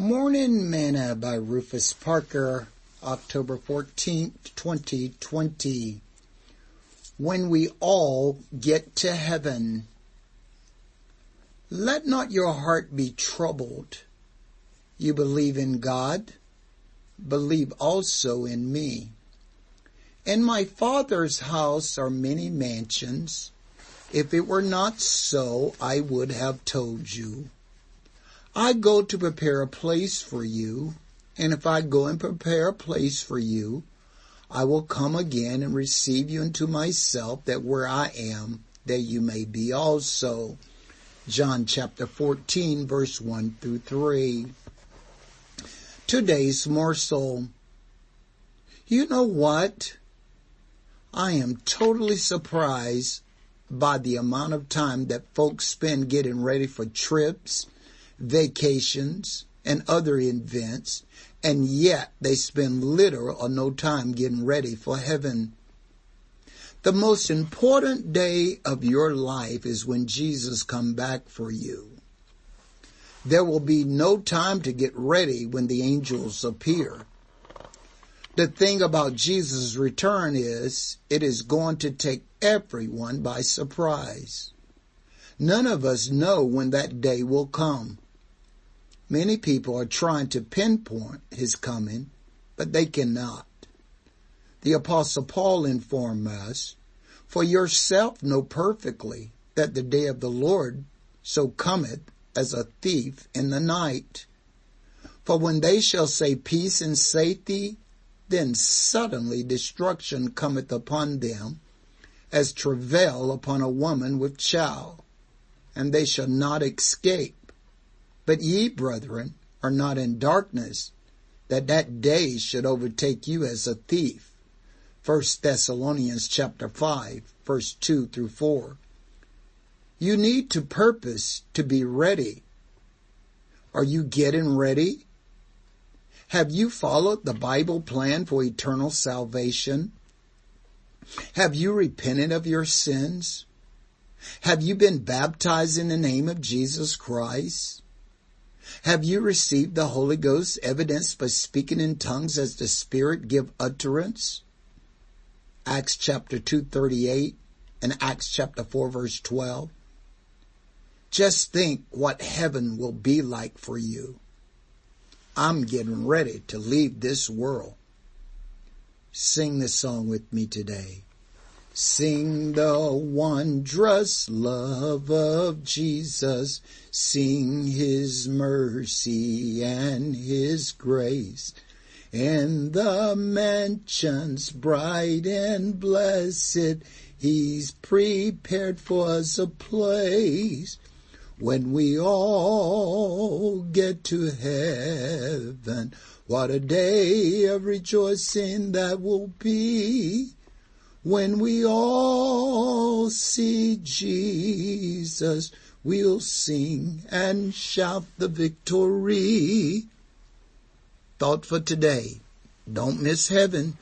Morning Manna by Rufus Parker, October 14th, 2020. When we all get to heaven, let not your heart be troubled. You believe in God, believe also in me. In my Father's house are many mansions. If it were not so, I would have told you. I go to prepare a place for you, and if I go and prepare a place for you, I will come again and receive you into myself, that where I am, that you may be also. John chapter 14, verse 1 through 3. Today's morsel. You know what? I am totally surprised by the amount of time that folks spend getting ready for trips vacations, and other events, and yet they spend little or no time getting ready for heaven. The most important day of your life is when Jesus come back for you. There will be no time to get ready when the angels appear. The thing about Jesus' return is it is going to take everyone by surprise. None of us know when that day will come. Many people are trying to pinpoint his coming, but they cannot. The apostle Paul informed us, for yourself know perfectly that the day of the Lord so cometh as a thief in the night. For when they shall say peace and safety, then suddenly destruction cometh upon them, as travail upon a woman with child, and they shall not escape. But ye, brethren, are not in darkness, that that day should overtake you as a thief. 1 Thessalonians chapter 5, verse 2 through 4. You need to purpose to be ready. Are you getting ready? Have you followed the Bible plan for eternal salvation? Have you repented of your sins? Have you been baptized in the name of Jesus Christ? Have you received the Holy Ghost evidenced by speaking in tongues as the Spirit give utterance? Acts chapter 238 and Acts chapter 4 verse 12. Just think what heaven will be like for you. I'm getting ready to leave this world. Sing this song with me today. Sing the wondrous love of Jesus. Sing his mercy and his grace. In the mansions bright and blessed, he's prepared for us a place. When we all get to heaven, what a day of rejoicing that will be when we all see Jesus, we'll sing and shout the victory. Thought for today. Don't miss heaven.